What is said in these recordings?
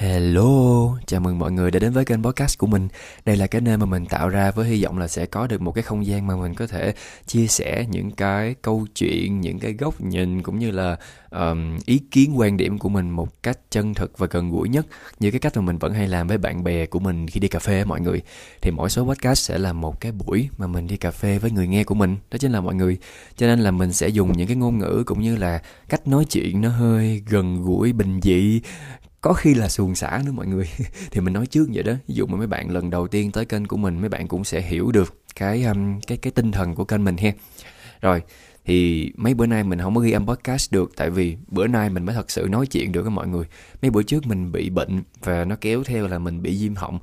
Hello, chào mừng mọi người đã đến với kênh podcast của mình. Đây là cái nơi mà mình tạo ra với hy vọng là sẽ có được một cái không gian mà mình có thể chia sẻ những cái câu chuyện, những cái góc nhìn cũng như là um, ý kiến quan điểm của mình một cách chân thực và gần gũi nhất như cái cách mà mình vẫn hay làm với bạn bè của mình khi đi cà phê mọi người. Thì mỗi số podcast sẽ là một cái buổi mà mình đi cà phê với người nghe của mình, đó chính là mọi người. Cho nên là mình sẽ dùng những cái ngôn ngữ cũng như là cách nói chuyện nó hơi gần gũi bình dị có khi là xuồng xả nữa mọi người. Thì mình nói trước vậy đó. Ví dụ mà mấy bạn lần đầu tiên tới kênh của mình mấy bạn cũng sẽ hiểu được cái um, cái cái tinh thần của kênh mình ha. Rồi thì mấy bữa nay mình không có ghi âm podcast được tại vì bữa nay mình mới thật sự nói chuyện được với mọi người. Mấy bữa trước mình bị bệnh và nó kéo theo là mình bị viêm họng.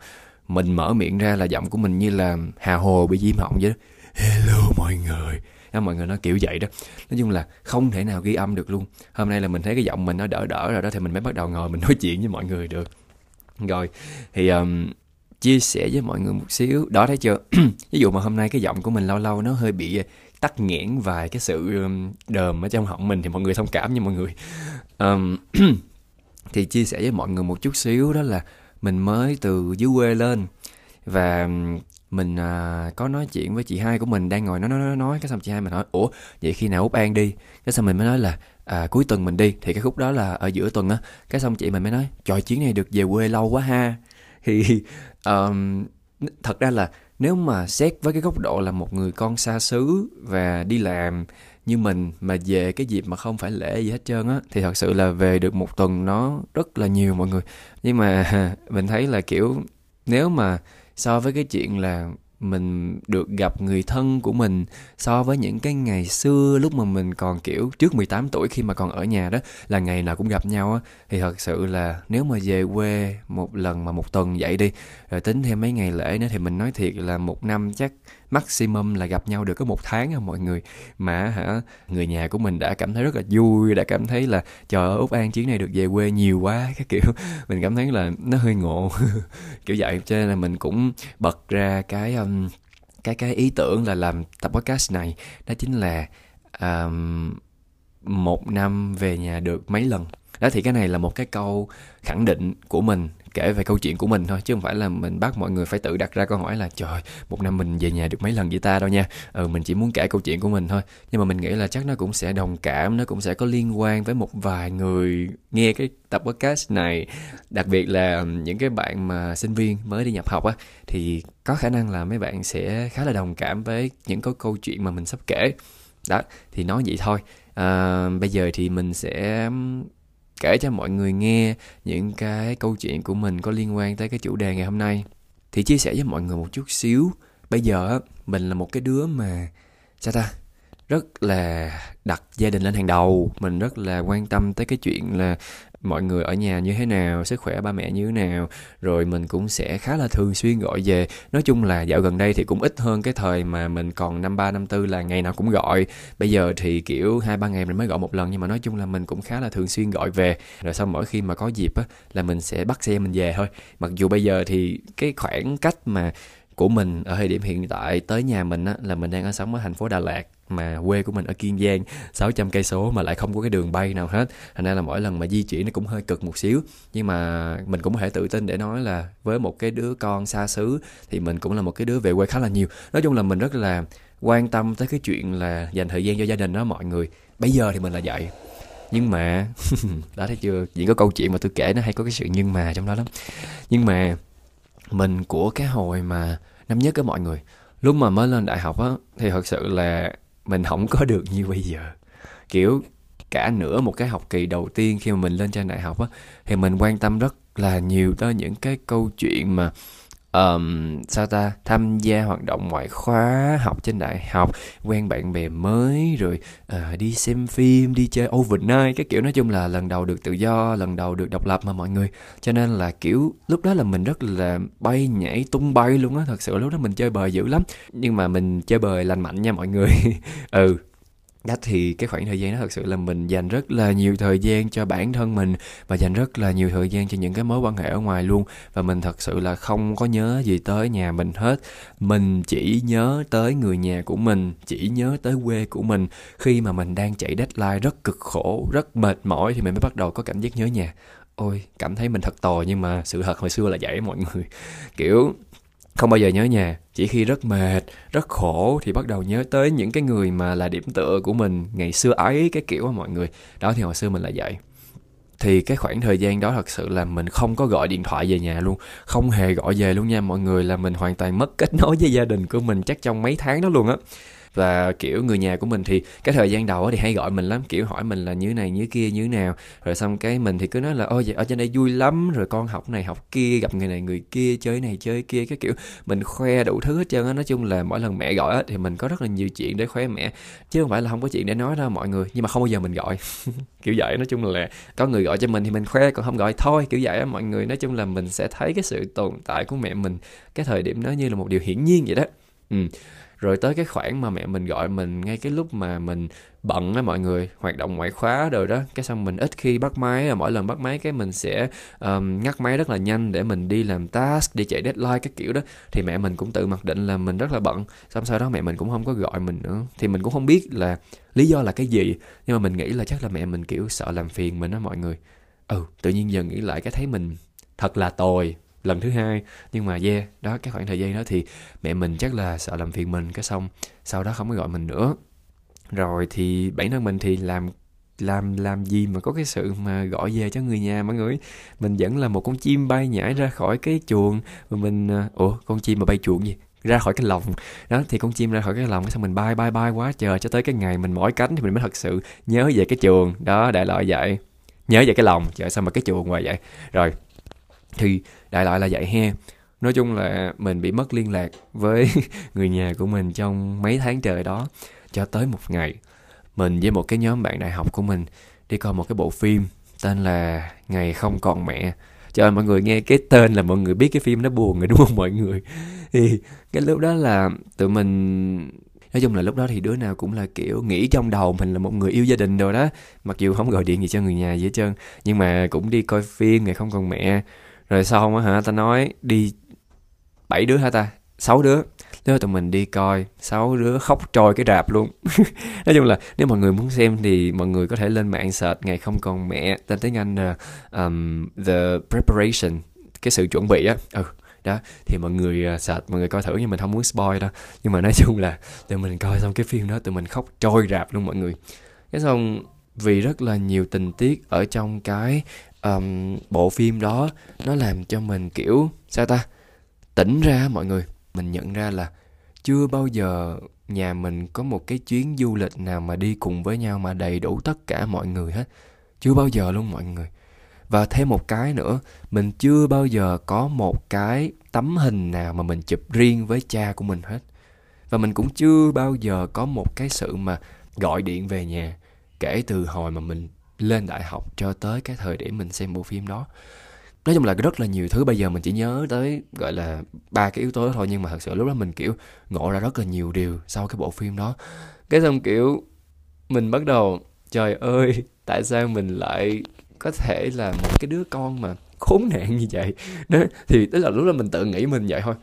Mình mở miệng ra là giọng của mình như là hà hồ bị viêm họng vậy đó. Hello mọi người đó, mọi người nói kiểu vậy đó. Nói chung là không thể nào ghi âm được luôn. Hôm nay là mình thấy cái giọng mình nó đỡ đỡ rồi đó thì mình mới bắt đầu ngồi mình nói chuyện với mọi người được. Rồi thì um, chia sẻ với mọi người một xíu. Đó thấy chưa? Ví dụ mà hôm nay cái giọng của mình lâu lâu nó hơi bị ờ, tắc nghẽn vài cái sự đờm ở trong họng mình thì mọi người thông cảm nha mọi người. Um, thì chia sẻ với mọi người một chút xíu đó là mình mới từ dưới quê lên và mình à, có nói chuyện với chị hai của mình đang ngồi nói nói nói nói cái xong chị hai mình hỏi ủa vậy khi nào út an đi? Cái xong mình mới nói là à, cuối tuần mình đi. Thì cái khúc đó là ở giữa tuần á. Cái xong chị mình mới nói trời chuyến này được về quê lâu quá ha. Thì um, thật ra là nếu mà xét với cái góc độ là một người con xa xứ và đi làm như mình mà về cái dịp mà không phải lễ gì hết trơn á thì thật sự là về được một tuần nó rất là nhiều mọi người. Nhưng mà mình thấy là kiểu nếu mà so với cái chuyện là mình được gặp người thân của mình, so với những cái ngày xưa lúc mà mình còn, kiểu, trước 18 tuổi khi mà còn ở nhà đó, là ngày nào cũng gặp nhau á, thì thật sự là nếu mà về quê một lần mà một tuần vậy đi, rồi tính thêm mấy ngày lễ nữa thì mình nói thiệt là một năm chắc maximum là gặp nhau được có một tháng à mọi người. Mà hả người nhà của mình đã cảm thấy rất là vui đã cảm thấy là trời ơi út an chuyến này được về quê nhiều quá. Cái kiểu. Mình cảm thấy là nó hơi ngộ. Kiểu vậy. Cho nên là mình cũng bật ra cái um, cái cái ý tưởng là làm tập podcast này. Đó chính là um, một năm về nhà được mấy lần. Đó thì cái này là một cái câu khẳng định của mình kể về câu chuyện của mình thôi chứ không phải là mình bắt mọi người phải tự đặt ra câu hỏi là trời một năm mình về nhà được mấy lần vậy ta đâu nha. Ừ mình chỉ muốn kể câu chuyện của mình thôi. Nhưng mà mình nghĩ là chắc nó cũng sẽ đồng cảm nó cũng sẽ có liên quan với một vài người nghe cái tập podcast này. Đặc biệt là những cái bạn mà sinh viên mới đi nhập học á thì có khả năng là mấy bạn sẽ khá là đồng cảm với những cái câu chuyện mà mình sắp kể. Đó thì nói vậy thôi. À, bây giờ thì mình sẽ kể cho mọi người nghe những cái câu chuyện của mình có liên quan tới cái chủ đề ngày hôm nay. Thì chia sẻ với mọi người một chút xíu. Bây giờ mình là một cái đứa mà, sao ta, rất là đặt gia đình lên hàng đầu. Mình rất là quan tâm tới cái chuyện là mọi người ở nhà như thế nào, sức khỏe ba mẹ như thế nào, rồi mình cũng sẽ khá là thường xuyên gọi về. Nói chung là dạo gần đây thì cũng ít hơn cái thời mà mình còn năm ba, năm tư là ngày nào cũng gọi. Bây giờ thì, kiểu, hai, ba ngày mình mới gọi một lần nhưng mà nói chung là mình cũng khá là thường xuyên gọi về. Rồi sau mỗi khi mà có dịp á, là mình sẽ bắt xe mình về thôi. Mặc dù bây giờ thì cái khoảng cách mà của mình ở thời điểm hiện tại tới nhà mình á, là mình đang ở sống ở thành phố Đà Lạt mà quê của mình ở Kiên Giang 600 cây số mà lại không có cái đường bay nào hết. Thành ra là mỗi lần mà di chuyển nó cũng hơi cực một xíu. Nhưng mà mình cũng có thể tự tin để nói là với một cái đứa con xa xứ thì mình cũng là một cái đứa về quê khá là nhiều. Nói chung là mình rất là quan tâm tới cái chuyện là dành thời gian cho gia đình đó, mọi người. Bây giờ thì mình là vậy. Nhưng mà đã thấy chưa? Những cái câu chuyện mà tôi kể nó hay có cái sự nhưng mà trong đó lắm. Nhưng mà mình của cái hồi mà năm nhất á mọi người, lúc mà mới lên đại học á, thì thật sự là mình không có được như bây giờ. Kiểu, cả nửa một cái học kỳ đầu tiên khi mà mình lên trên đại học á, thì mình quan tâm rất là nhiều tới những cái câu chuyện mà um, sao ta? Tham gia hoạt động ngoại khóa học trên đại học quen bạn bè mới rồi uh, đi xem phim đi chơi overnight cái kiểu nói chung là lần đầu được tự do lần đầu được độc lập mà mọi người. Cho nên là kiểu lúc đó là mình rất là bay nhảy tung bay luôn á thật sự lúc đó mình chơi bời dữ lắm. Nhưng mà mình chơi bời lành mạnh nha mọi người. Ừ đó thì cái khoảng thời gian đó thật sự là mình dành rất là nhiều thời gian cho bản thân mình và dành rất là nhiều thời gian cho những cái mối quan hệ ở ngoài luôn. Và mình thật sự là không có nhớ gì tới nhà mình hết. Mình chỉ nhớ tới người nhà của mình, chỉ nhớ tới quê của mình. Khi mà mình đang chạy deadline rất cực khổ, rất mệt mỏi thì mình mới bắt đầu có cảm giác nhớ nhà. Ôi, cảm thấy mình thật tồi nhưng mà sự thật hồi xưa là vậy mọi người. Kiểu không bao giờ nhớ nhà. Chỉ khi rất mệt, rất khổ thì bắt đầu nhớ tới những cái người mà là điểm tựa của mình ngày xưa ấy, cái kiểu mọi người. Đó thì hồi xưa mình là vậy. Thì cái khoảng thời gian đó thật sự là mình không có gọi điện thoại về nhà luôn. Không hề gọi về luôn nha mọi người, là mình hoàn toàn mất kết nối với gia đình của mình chắc trong mấy tháng đó luôn á và, kiểu, người nhà của mình thì cái thời gian đầu thì hay gọi mình lắm, kiểu, hỏi mình là như này, như kia, như nào. Rồi xong cái mình thì cứ nói là, ôi, vậy ở trên đây vui lắm, rồi con học này, học kia, gặp người này, người kia, chơi này, chơi kia. Cái kiểu mình khoe đủ thứ hết trơn á. Nói chung là mỗi lần mẹ gọi á thì mình có rất là nhiều chuyện để khoe mẹ, chứ không phải là không có chuyện để nói đâu mọi người, nhưng mà không bao giờ mình gọi. Kiểu vậy, nói chung là có người gọi cho mình thì mình khoe, còn không gọi thôi, kiểu vậy á mọi người. Nói chung là mình sẽ thấy cái sự tồn tại của mẹ mình cái thời điểm đó như là một điều hiển nhiên vậy đó. Ừ rồi tới cái khoảng mà mẹ mình gọi mình ngay cái lúc mà mình bận á mọi người hoạt động ngoại khóa rồi đó. Cái xong mình ít khi bắt máy mỗi lần bắt máy cái mình sẽ um, ngắt máy rất là nhanh để mình đi làm task đi chạy deadline cái kiểu đó. Thì mẹ mình cũng tự mặc định là mình rất là bận. Xong sau đó mẹ mình cũng không có gọi mình nữa. Thì mình cũng không biết là lý do là cái gì nhưng mà mình nghĩ là chắc là mẹ mình kiểu sợ làm phiền mình đó mọi người. Ừ tự nhiên giờ nghĩ lại cái thấy mình thật là tồi lần thứ hai. Nhưng mà yeah, đó, cái khoảng thời gian đó thì mẹ mình chắc là sợ làm phiền mình, cái xong sau đó không có gọi mình nữa. Rồi thì bản thân mình thì làm làm làm gì mà có cái sự mà gọi về cho người nhà mọi người? Mình vẫn là một con chim bay nhảy ra khỏi cái chuồng và mình à, ủa, con chim mà bay chuồng gì? Ra khỏi cái lồng. Đó, thì con chim ra khỏi cái lồng, cái xong mình bay bay bay quá chờ cho tới cái ngày mình mỏi cánh thì mình mới thật sự nhớ về cái chuồng. Đó, đại loại vậy. Nhớ về cái lồng. Trời, sao mà cái chuồng ngoài vậy? Rồi thì đại loại là vậy he. Nói chung là mình bị mất liên lạc với người nhà của mình trong mấy tháng trời đó, cho tới một ngày. Mình với một cái nhóm bạn đại học của mình đi coi một cái bộ phim tên là ngày không còn mẹ. Cho mọi người nghe cái tên là mọi người biết cái phim nó buồn rồi, đúng không mọi người? Thì cái lúc đó là tụi mình, nói chung là lúc đó thì đứa nào cũng là kiểu nghĩ trong đầu mình là một người yêu gia đình rồi đó, mặc dù không gọi điện gì cho người nhà gì hết trơn. Nhưng mà cũng đi coi phim ngày không còn mẹ rồi xong á hả ta nói đi bảy đứa hả ta? Sáu đứa. Nếu tụi mình đi coi. Sáu đứa khóc trôi cái rạp luôn. Nói chung là nếu mọi người muốn xem thì mọi người có thể lên mạng search ngày không còn mẹ tên tiếng anh là um, the preparation cái sự chuẩn bị á. Ừ đó. Thì mọi người uh, search mọi người coi thử nhưng mình không muốn spoil đâu. Nhưng mà nói chung là tụi mình coi xong cái phim đó tụi mình khóc trôi rạp luôn mọi người. Cái xong vì rất là nhiều tình tiết ở trong cái um, bộ phim đó nó làm cho mình kiểu sao ta? Tỉnh ra mọi người. Mình nhận ra là chưa bao giờ nhà mình có một cái chuyến du lịch nào mà đi cùng với nhau mà đầy đủ tất cả mọi người hết. Chưa bao giờ luôn mọi người. Và thêm một cái nữa mình chưa bao giờ có một cái tấm hình nào mà mình chụp riêng với cha của mình hết. Và mình cũng chưa bao giờ có một cái sự mà gọi điện về nhà kể từ hồi mà mình lên đại học cho tới cái thời điểm mình xem bộ phim đó. Nói chung là rất là nhiều thứ bây giờ mình chỉ nhớ tới, gọi là, ba cái yếu tố đó thôi, nhưng mà thật sự lúc đó mình, kiểu, ngộ ra rất là nhiều điều sau cái bộ phim đó. Cái xong, kiểu, mình bắt đầu, trời ơi, tại sao mình lại có thể là một cái đứa con mà khốn nạn như vậy? Đó, thì tức là lúc đó mình tự nghĩ mình vậy thôi.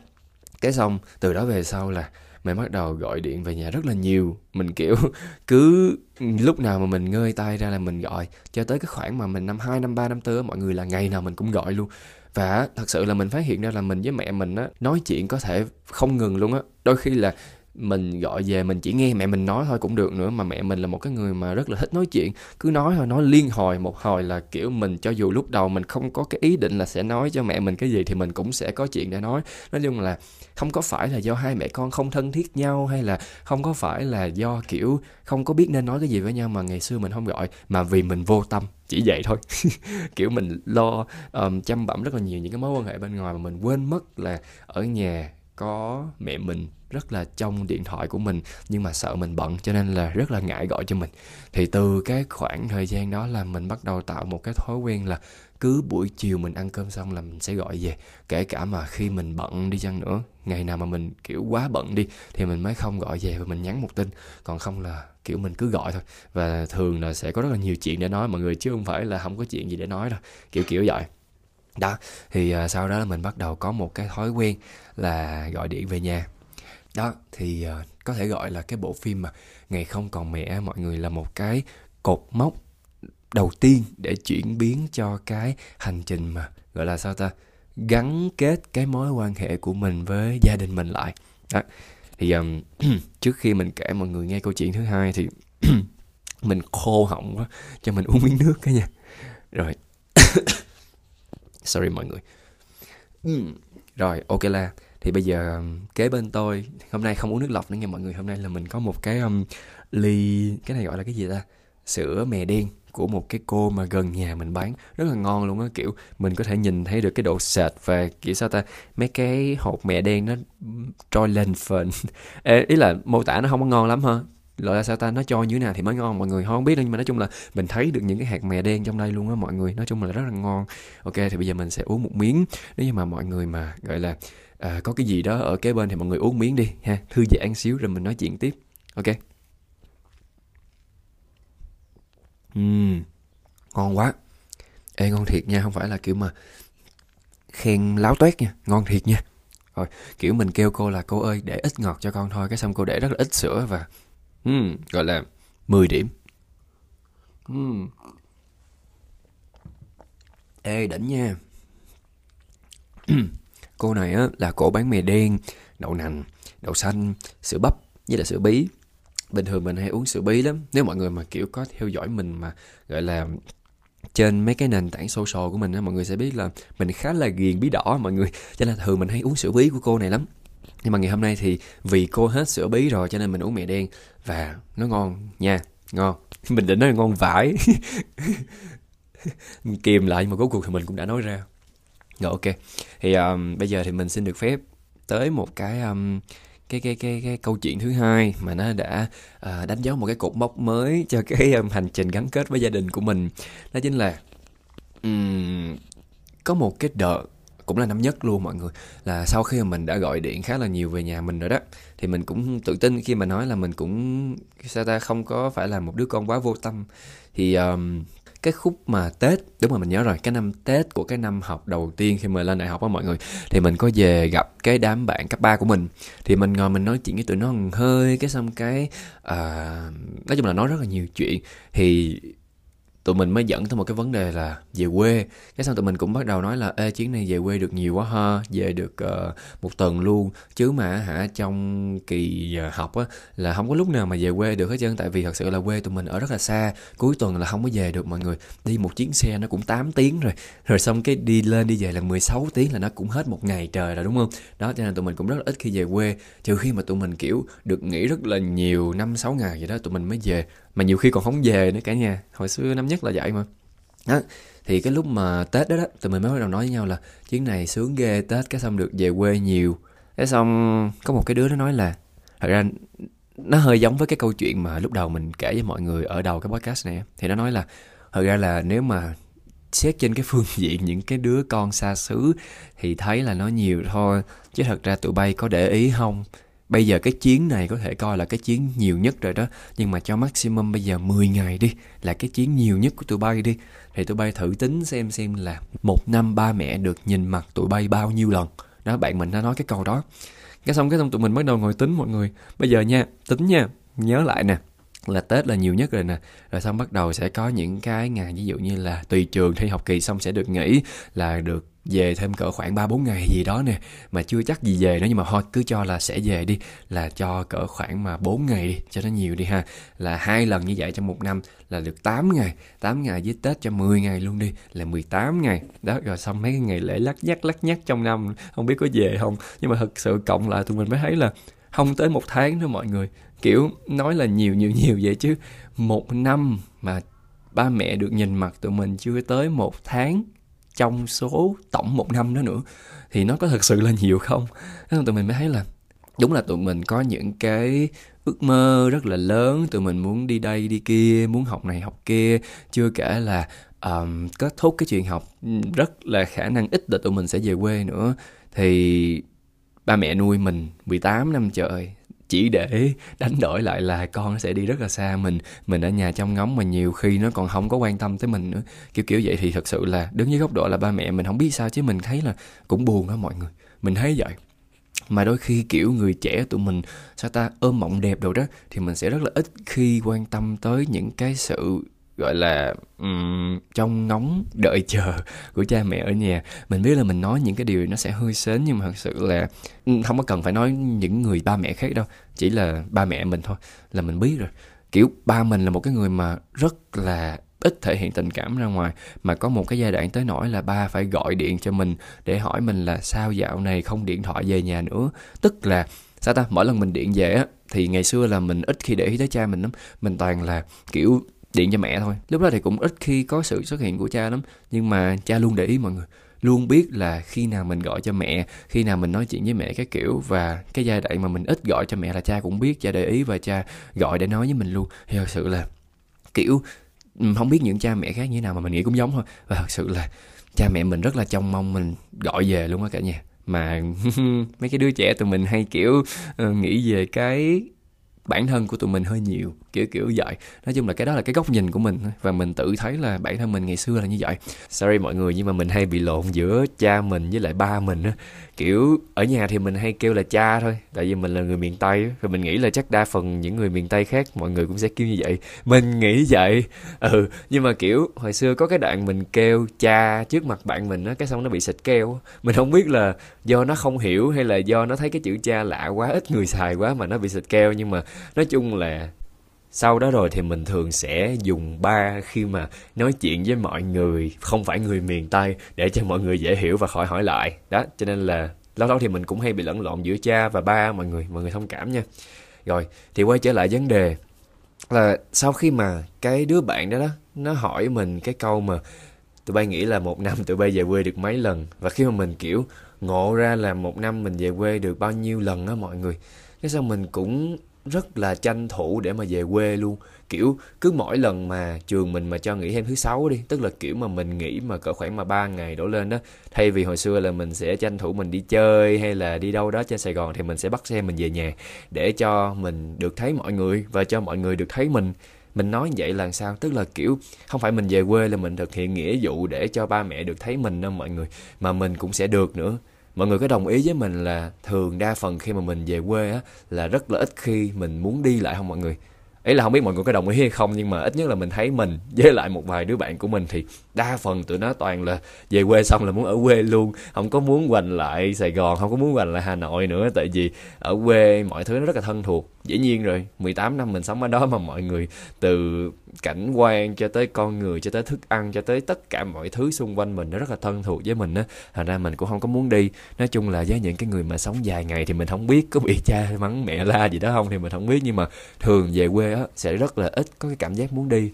Cái xong, từ đó về sau là mẹ bắt đầu gọi điện về nhà rất là nhiều. Mình, kiểu, cứ lúc nào mà mình ngơi tay ra là mình gọi. Cho tới cái khoảng mà mình năm hai, năm ba, năm tư mọi người là ngày nào mình cũng gọi luôn. Và thật sự là mình phát hiện ra là mình với mẹ mình á, nói chuyện có thể không ngừng luôn á. Đôi khi là mình gọi về mình chỉ nghe mẹ mình nói thôi cũng được nữa mà mẹ mình là một cái người mà rất là thích nói chuyện. Cứ nói thôi nói liên hồi một hồi là kiểu mình cho dù lúc đầu mình không có cái ý định là sẽ nói cho mẹ mình cái gì thì mình cũng sẽ có chuyện để nói. Nói chung là không có phải là do hai mẹ con không thân thiết nhau hay là không có phải là do kiểu không có biết nên nói cái gì với nhau mà ngày xưa mình không gọi mà vì mình vô tâm chỉ vậy thôi. Kiểu mình lo um, chăm bẩm rất là nhiều những cái mối quan hệ bên ngoài mà mình quên mất là ở nhà có mẹ mình rất là trong điện thoại của mình nhưng mà sợ mình bận cho nên là rất là ngại gọi cho mình. Thì từ cái khoảng thời gian đó là mình bắt đầu tạo một cái thói quen là cứ buổi chiều mình ăn cơm xong là mình sẽ gọi về. Kể cả mà khi mình bận đi chăng nữa ngày nào mà mình kiểu quá bận đi thì mình mới không gọi về và mình nhắn một tin. Còn không là kiểu mình cứ gọi thôi. Và thường là sẽ có rất là nhiều chuyện để nói mọi người chứ không phải là không có chuyện gì để nói đâu. Kiểu kiểu vậy. Đó thì uh, sau đó là mình bắt đầu có một cái thói quen là gọi điện về nhà đó thì uh, có thể gọi là cái bộ phim mà ngày không còn mẹ mọi người là một cái cột mốc đầu tiên để chuyển biến cho cái hành trình mà gọi là sao ta? Gắn kết cái mối quan hệ của mình với gia đình mình lại. Đó thì um, trước khi mình kể mọi người nghe câu chuyện thứ hai thì mình khô họng quá cho mình uống miếng nước cái nha rồi. Sorry mọi người. Rồi ok la thì bây giờ um, kế bên tôi hôm nay không uống nước lọc nữa nha mọi người. Hôm nay là mình có một cái um, ly cái này gọi là cái gì ta? Sữa mè đen của một cái cô mà gần nhà mình bán. Rất là ngon luôn á kiểu mình có thể nhìn thấy được cái độ sệt và kiểu sao ta? Mấy cái hộp mè đen nó trôi lên phền. Ý là mô tả nó không có ngon lắm ha loại là sao ta? Nó cho như thế nào thì mới ngon mọi người. Không biết nhưng mà nói chung là mình thấy được những cái hạt mè đen trong đây luôn á mọi người. Nói chung là rất là ngon. Ok thì bây giờ mình sẽ uống một miếng. Nếu như mà mọi người mà gọi là à, có cái gì đó ở kế bên thì mọi người uống miếng đi ha thư giãn xíu rồi mình nói chuyện tiếp ok Uhm, ngon quá. Ê ngon thiệt nha, không phải là kiểu mà khen láo toét nha, ngon thiệt nha. Rồi, kiểu mình kêu cô là cô ơi để ít ngọt cho con thôi, cái xong cô để rất là ít sữa và uhm, gọi là 10 điểm. Uhm. Ê đỉnh nha. cô này á là cổ bán mè đen, đậu nành, đậu xanh, sữa bắp với là sữa bí. Bình thường mình hay uống sữa bí lắm. Nếu mọi người mà kiểu có theo dõi mình mà gọi là trên mấy cái nền tảng social của mình á mọi người sẽ biết là mình khá là ghiền bí đỏ mọi người. Cho nên thường mình hay uống sữa bí của cô này lắm. Nhưng mà ngày hôm nay thì vì cô hết sữa bí rồi cho nên mình uống mè đen và nó ngon nha. Ngon. Mình định nói là ngon vải kìm lại mà cuối cùng thì mình cũng đã nói ra rồi ok. Thì um, bây giờ thì mình xin được phép tới một cái um, cái cái cái cái câu chuyện thứ hai mà nó đã uh, đánh dấu một cái cột mốc mới cho cái um, hành trình gắn kết với gia đình của mình. Đó chính là um, có một cái đợt cũng là năm nhất luôn mọi người là sau khi mà mình đã gọi điện khá là nhiều về nhà mình rồi đó thì mình cũng tự tin khi mà nói là mình cũng sao ta không có phải là một đứa con quá vô tâm. Thì um, cái khúc mà Tết. Đúng rồi mình nhớ rồi cái năm Tết của cái năm học đầu tiên khi mà lên đại học á mọi người. Thì mình có về gặp cái đám bạn cấp 3 của mình. Thì mình ngồi mình nói chuyện với tụi nó hơi cái xong cái uh, nói chung là nói rất là nhiều chuyện. Thì tụi mình mới dẫn tới một cái vấn đề là về quê. Cái xong tụi mình cũng bắt đầu nói là ê chuyến này về quê được nhiều quá ha về được uh, một tuần luôn. Chứ mà hả trong kỳ học á là không có lúc nào mà về quê được hết trơn. Tại vì thật sự là quê tụi mình ở rất là xa. Cuối tuần là không có về được mọi người. Đi một chuyến xe nó cũng 8 tiếng rồi. Rồi xong cái đi lên đi về là 16 tiếng là nó cũng hết một ngày trời rồi đúng không? Đó cho nên tụi mình cũng rất là ít khi về quê. Trừ khi mà tụi mình kiểu được nghỉ rất là nhiều năm sáu ngày vậy đó tụi mình mới về mà nhiều khi còn không về nữa cả nhà. Hồi xưa năm nhất là vậy mà. Đó, thì cái lúc mà tết đó đó, tụi mình mới bắt đầu nói với nhau là, chuyến này sướng ghê tết, cái xong được về quê nhiều. Cái xong có một cái đứa nó nói là, thật ra nó hơi giống với cái câu chuyện mà lúc đầu mình kể với mọi người ở đầu cái podcast này thì nó nói là, thật ra là nếu mà xét trên cái phương diện những cái đứa con xa xứ thì thấy là nó nhiều thôi, chứ thật ra tụi bay có để ý không? Bây giờ cái chuyến này có thể coi là cái chuyến nhiều nhất rồi đó. Nhưng mà cho maximum bây giờ 10 ngày đi Là cái chuyến nhiều nhất của tụi bay đi. Thì tụi bay thử tính xem xem là Một năm ba mẹ được nhìn mặt tụi bay bao nhiêu lần. Đó bạn mình đã nói cái câu đó. Cái xong cái xong tụi mình bắt đầu ngồi tính mọi người. Bây giờ nha, tính nha Nhớ lại nè là Tết là nhiều nhất rồi nè. Rồi xong bắt đầu sẽ có những cái ngày, ví dụ như là tùy trường thi học kỳ xong sẽ được nghỉ, Là được về thêm cỡ khoảng 3 4 ngày gì đó nè. Mà chưa chắc gì về nữa nhưng mà thôi, cứ cho là sẽ về đi. Là cho cỡ khoảng mà 4 ngày đi, cho nó nhiều đi ha. Là hai lần như vậy trong một năm là được 8 ngày. 8 ngày với Tết cho 10 ngày luôn đi, là 18 ngày. Đó, rồi xong mấy cái ngày lễ lắc nhắc lắc nhắc trong năm. Không biết có về không? Nhưng mà thực sự cộng lại tụi mình mới thấy là không tới một tháng nữa mọi người kiểu nói là nhiều nhiều nhiều vậy chứ. Một năm mà ba mẹ được nhìn mặt tụi mình chưa tới một tháng trong số tổng một năm đó nữa thì nó có thật sự là nhiều không? Nên tụi mình mới thấy là đúng là tụi mình có những cái ước mơ rất là lớn. Tụi mình muốn đi đây đi kia muốn học này học kia. Chưa kể là um, kết thúc cái chuyện học rất là khả năng ít là tụi mình sẽ về quê nữa. Thì ba mẹ nuôi mình 18 năm trời chỉ để đánh đổi lại là con nó sẽ đi rất là xa. Mình mình ở nhà trong ngóng mà nhiều khi nó còn không có quan tâm tới mình nữa. Kiểu kiểu vậy thì thật sự là đứng dưới góc độ là ba mẹ mình không biết sao chứ mình thấy là cũng buồn đó mọi người. Mình thấy vậy. Mà đôi khi kiểu người trẻ tụi mình, sao ta, ôm mộng đẹp đồ đó thì mình sẽ rất là ít khi quan tâm tới những cái sự gọi là um, trong ngóng đợi chờ của cha mẹ ở nhà. Mình biết là mình nói những cái điều nó sẽ hơi sến nhưng mà thật sự là không có cần phải nói những người ba mẹ khác đâu. Chỉ là ba mẹ mình thôi là mình biết rồi. Kiểu ba mình là một cái người mà rất là ít thể hiện tình cảm ra ngoài mà có một cái giai đoạn tới nỗi là ba phải gọi điện cho mình để hỏi mình là sao dạo này không điện thoại về nhà nữa. Tức là sao ta mỗi lần mình điện về á thì ngày xưa là mình ít khi để ý tới cha mình lắm. Mình toàn là kiểu điện cho mẹ thôi. Lúc đó thì cũng ít khi có sự xuất hiện của cha lắm nhưng mà cha luôn để ý mọi người luôn biết là khi nào mình gọi cho mẹ khi nào mình nói chuyện với mẹ cái kiểu. Và cái giai đoạn mà mình ít gọi cho mẹ là cha cũng biết cha để ý và cha gọi để nói với mình luôn. Thì thật sự là kiểu không biết những cha mẹ khác như thế nào mà mình nghĩ cũng giống thôi. Và thật sự là cha mẹ mình rất là trông mong mình gọi về luôn á cả nhà. Mà mấy cái đứa trẻ tụi mình hay kiểu uh, nghĩ về cái bản thân của tụi mình hơi nhiều kiểu kiểu vậy. Nói chung là cái đó là cái góc nhìn của mình và mình tự thấy là bản thân mình ngày xưa là như vậy. Sorry mọi người, nhưng mà mình hay bị lộn giữa cha mình với lại ba mình á. Kiểu, ở nhà thì mình hay kêu là cha thôi, tại vì mình là người miền tây rồi mình nghĩ là chắc đa phần những người miền tây khác, mọi người cũng sẽ kêu như vậy. Mình nghĩ vậy. Ừ nhưng mà kiểu, hồi xưa có cái đoạn mình kêu cha trước mặt bạn mình á, cái xong nó bị xịt keo mình không biết là do nó không hiểu hay là do nó thấy cái chữ cha lạ quá, ít người xài quá mà nó bị xịt keo, nhưng mà nói chung là sau đó rồi thì mình thường sẽ dùng ba khi mà nói chuyện với mọi người, không phải người miền tây, để cho mọi người dễ hiểu và khỏi hỏi lại. Đó, cho nên là lâu lâu thì mình cũng hay bị lẫn lộn giữa cha và ba, mọi người mọi người thông cảm nha. Rồi, thì quay trở lại vấn đề là sau khi mà cái đứa bạn đó đó, nó hỏi mình cái câu mà tụi bay nghĩ là một năm tụi bay về quê được mấy lần? Và khi mà mình, kiểu, ngộ ra là một năm mình về quê được bao nhiêu lần á mọi người. Cái sao mình cũng rất là tranh thủ để mà về quê luôn. Kiểu, cứ mỗi lần mà trường mình mà cho nghỉ thêm thứ sáu đi, tức là kiểu mà mình nghỉ mà cỡ khoảng mà ba ngày đổ lên đó thay vì hồi xưa là mình sẽ tranh thủ mình đi chơi hay là đi đâu đó trên sài gòn thì mình sẽ bắt xe mình về nhà để cho mình được thấy mọi người và cho mọi người được thấy mình. Mình nói vậy là sao? Tức là kiểu, không phải mình về quê là mình thực hiện nghĩa vụ để cho ba mẹ được thấy mình đâu mọi người, mà mình cũng sẽ được nữa mọi người có đồng ý với mình là thường đa phần khi mà mình về quê á, là rất là ít khi mình muốn đi lại không mọi người? Ấy là không biết mọi người có đồng ý hay không, nhưng mà ít nhất là mình thấy mình với lại một vài đứa bạn của mình thì đa phần tụi nó toàn là về quê xong là muốn ở quê luôn. Không có muốn quành lại sài gòn, không có muốn quành lại hà nội nữa, tại vì ở quê mọi thứ nó rất là thân thuộc dĩ nhiên rồi 18 năm mình sống ở đó mà mọi người từ cảnh quan cho tới con người cho tới thức ăn cho tới tất cả mọi thứ xung quanh mình nó rất là thân thuộc với mình á. Thành ra mình cũng không có muốn đi. Nói chung là với những cái người mà sống dài ngày thì mình không biết có bị cha mắng mẹ la gì đó không thì mình không biết. Nhưng mà thường về quê á sẽ rất là ít có cái cảm giác muốn đi.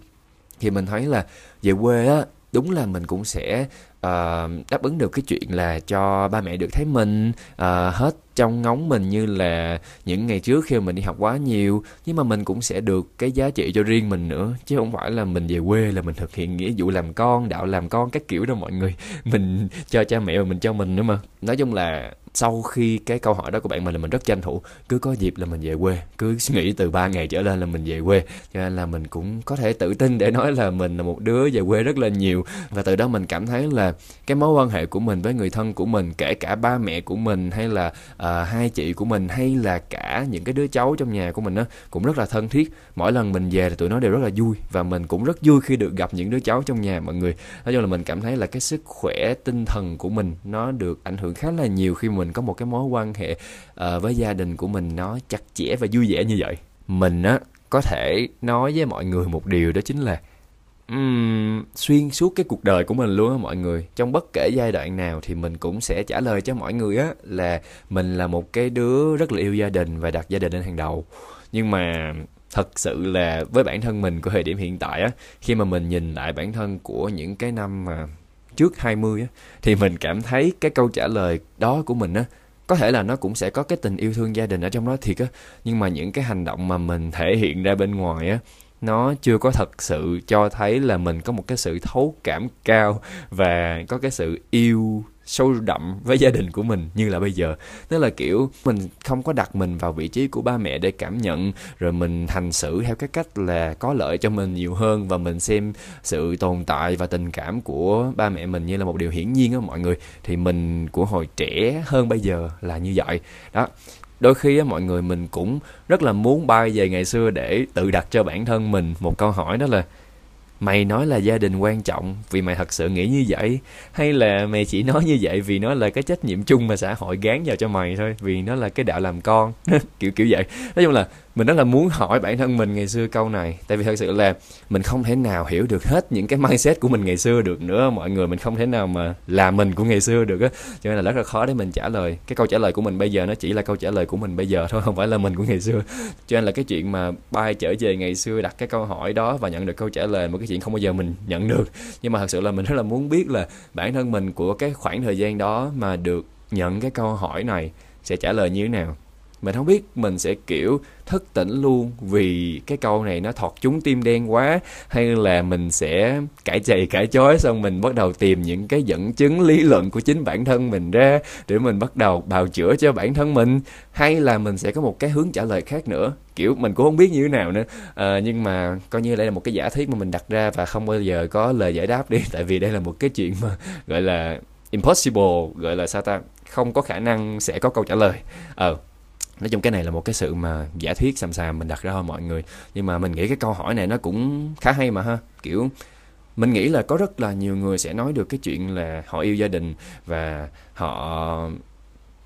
Thì mình thấy là về quê á đúng là mình cũng sẽ uh, đáp ứng được cái chuyện là cho ba mẹ được thấy mình uh, hết trong ngóng mình như là những ngày trước khi mình đi học quá nhiều, nhưng mà mình cũng sẽ được cái giá trị cho riêng mình nữa, chứ không phải là mình về quê là mình thực hiện nghĩa vụ làm con, đạo làm con các kiểu đâu mọi người. Mình cho cha mẹ và mình cho mình nữa mà. Nói chung là sau khi cái câu hỏi đó của bạn mình là mình rất tranh thủ, cứ có dịp là mình về quê, cứ nghĩ từ 3 ngày trở lên là mình về quê. Cho nên là mình cũng có thể tự tin để nói là mình là một đứa về quê rất là nhiều. Và từ đó mình cảm thấy là cái mối quan hệ của mình với người thân của mình, kể cả ba mẹ của mình hay là à, hai chị của mình hay là cả những cái đứa cháu trong nhà của mình á cũng rất là thân thiết. Mỗi lần mình về thì tụi nó đều rất là vui và mình cũng rất vui khi được gặp những đứa cháu trong nhà mọi người. Nói chung là mình cảm thấy là cái sức khỏe tinh thần của mình nó được ảnh hưởng khá là nhiều khi mình có một cái mối quan hệ uh, với gia đình của mình nó chặt chẽ và vui vẻ như vậy. Mình á có thể nói với mọi người một điều đó chính là um, xuyên suốt cái cuộc đời của mình luôn á mọi người. Trong bất kể giai đoạn nào thì mình cũng sẽ trả lời cho mọi người á là mình là một cái đứa rất là yêu gia đình và đặt gia đình lên hàng đầu. Nhưng mà thật sự là với bản thân mình của thời điểm hiện tại á khi mà mình nhìn lại bản thân của những cái năm mà trước 20 á thì mình cảm thấy cái câu trả lời đó của mình á có thể là nó cũng sẽ có cái tình yêu thương gia đình ở trong đó thiệt á. Nhưng mà những cái hành động mà mình thể hiện ra bên ngoài á nó chưa có thật sự cho thấy là mình có một cái sự thấu cảm cao và có cái sự yêu sâu đậm với gia đình của mình như là bây giờ. Tức là, kiểu, mình không có đặt mình vào vị trí của ba mẹ để cảm nhận, rồi mình hành xử theo cái cách là có lợi cho mình nhiều hơn và mình xem sự tồn tại và tình cảm của ba mẹ mình như là một điều hiển nhiên á mọi người. Thì mình của hồi trẻ hơn bây giờ là như vậy. Đó đôi khi á, mọi người mình cũng rất là muốn bay về ngày xưa để tự đặt cho bản thân mình một câu hỏi đó là, mày nói là gia đình quan trọng vì mày thật sự nghĩ như vậy? Hay là mày chỉ nói như vậy vì nó là cái trách nhiệm chung mà xã hội gán vào cho mày thôi, vì nó là cái đạo làm con? Kiểu kiểu vậy. Nói chung là mình rất là muốn hỏi bản thân mình ngày xưa câu này. Tại vì thật sự là mình không thể nào hiểu được hết những cái mindset của mình ngày xưa được nữa. Mọi người mình không thể nào mà là mình của ngày xưa được á. Cho nên là rất là khó để mình trả lời. Cái câu trả lời của mình bây giờ nó chỉ là câu trả lời của mình bây giờ thôi, không phải là mình của ngày xưa. Cho nên là cái chuyện mà bay trở về ngày xưa đặt cái câu hỏi đó và nhận được câu trả lời một cái chuyện không bao giờ mình nhận được. Nhưng mà thật sự là mình rất là muốn biết là bản thân mình của cái khoảng thời gian đó mà được nhận cái câu hỏi này sẽ trả lời như thế nào mình không biết mình sẽ kiểu thức tỉnh luôn vì cái câu này nó thọt trúng tim đen quá hay là mình sẽ cãi chày cãi chối xong mình bắt đầu tìm những cái dẫn chứng lý luận của chính bản thân mình ra để mình bắt đầu bào chữa cho bản thân mình hay là mình sẽ có một cái hướng trả lời khác nữa. Kiểu mình cũng không biết như thế nào nữa. À, nhưng mà coi như đây là một cái giả thiết mà mình đặt ra và không bao giờ có lời giải đáp đi tại vì đây là một cái chuyện mà gọi là impossible gọi là sao ta không có khả năng sẽ có câu trả lời. Ờ nói chung cái này là một cái sự mà giả thuyết xàm xàm mình đặt ra thôi mọi người. Nhưng mà mình nghĩ cái câu hỏi này nó cũng khá hay mà ha. Kiểu, mình nghĩ là có rất là nhiều người sẽ nói được cái chuyện là họ yêu gia đình và họ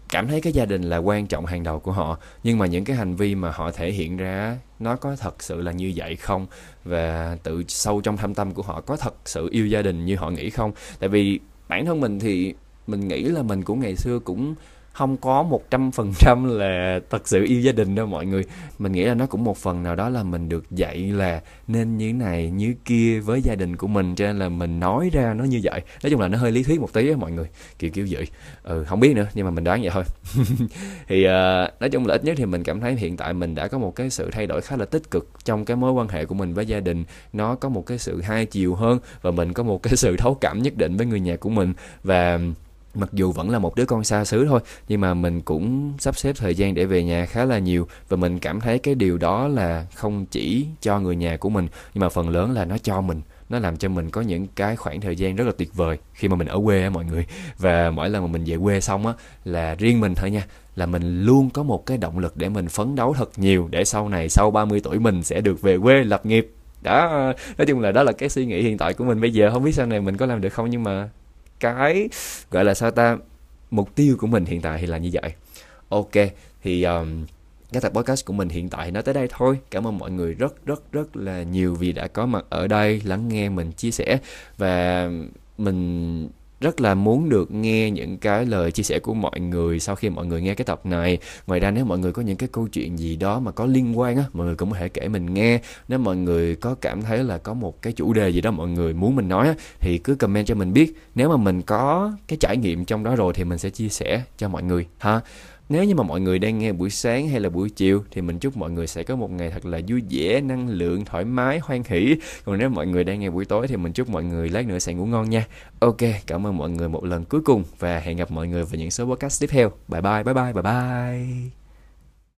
cảm thấy cái gia đình là quan trọng hàng đầu của họ. Nhưng mà những cái hành vi mà họ thể hiện ra, nó có thật sự là như vậy không? Và tự sâu trong thâm tâm của họ có thật sự yêu gia đình như họ nghĩ không? Tại vì bản thân mình thì mình nghĩ là mình cũng ngày xưa cũng không có một trăm phần trăm là thật sự yêu gia đình đâu mọi người. Mình nghĩ là nó cũng một phần nào đó là mình được dạy là nên như này như kia với gia đình của mình cho nên là mình nói ra nó như vậy. Nói chung là nó hơi lý thuyết một tí á mọi người kiểu kiểu vậy. Ừ không biết nữa nhưng mà mình đoán vậy thôi. Thì uh, nói chung là ít nhất thì mình cảm thấy hiện tại mình đã có một cái sự thay đổi khá là tích cực trong cái mối quan hệ của mình với gia đình. Nó có một cái sự hai chiều hơn và mình có một cái sự thấu cảm nhất định với người nhà của mình. Và mặc dù vẫn là một đứa con xa xứ thôi, nhưng mà mình cũng sắp xếp thời gian để về nhà khá là nhiều. Và mình cảm thấy cái điều đó là không chỉ cho người nhà của mình, nhưng mà phần lớn là nó cho mình. Nó làm cho mình có những cái khoảng thời gian rất là tuyệt vời khi mà mình ở quê á mọi người. Và mỗi lần mà mình về quê xong á, là riêng mình thôi nha, là mình luôn có một cái động lực để mình phấn đấu thật nhiều để sau này, sau 30 tuổi mình sẽ được về quê lập nghiệp. Đó, nói chung là đó là cái suy nghĩ hiện tại của mình bây giờ. Không biết sau này mình có làm được không, nhưng mà cái gọi là sao ta mục tiêu của mình hiện tại thì là như vậy. Ok thì um, cái tập podcast của mình hiện tại nó tới đây thôi. Cảm ơn mọi người rất rất rất là nhiều vì đã có mặt ở đây lắng nghe mình chia sẻ. Và mình rất là muốn được nghe những cái lời chia sẻ của mọi người sau khi mọi người nghe cái tập này. Ngoài ra nếu mọi người có những cái câu chuyện gì đó mà có liên quan á, mọi người cũng có thể kể mình nghe. Nếu mọi người có cảm thấy là có một cái chủ đề gì đó mọi người muốn mình nói á, thì cứ comment cho mình biết. Nếu mà mình có cái trải nghiệm trong đó rồi thì mình sẽ chia sẻ cho mọi người, ha nếu như mà mọi người đang nghe buổi sáng hay là buổi chiều thì mình chúc mọi người sẽ có một ngày thật là vui vẻ, năng lượng, thoải mái, hoan hỷ. Còn nếu mọi người đang nghe buổi tối thì mình chúc mọi người lát nữa sẽ ngủ ngon nha. Ok, cảm ơn mọi người một lần cuối cùng và hẹn gặp mọi người vào những số podcast tiếp theo. Bye bye, bye bye, bye bye.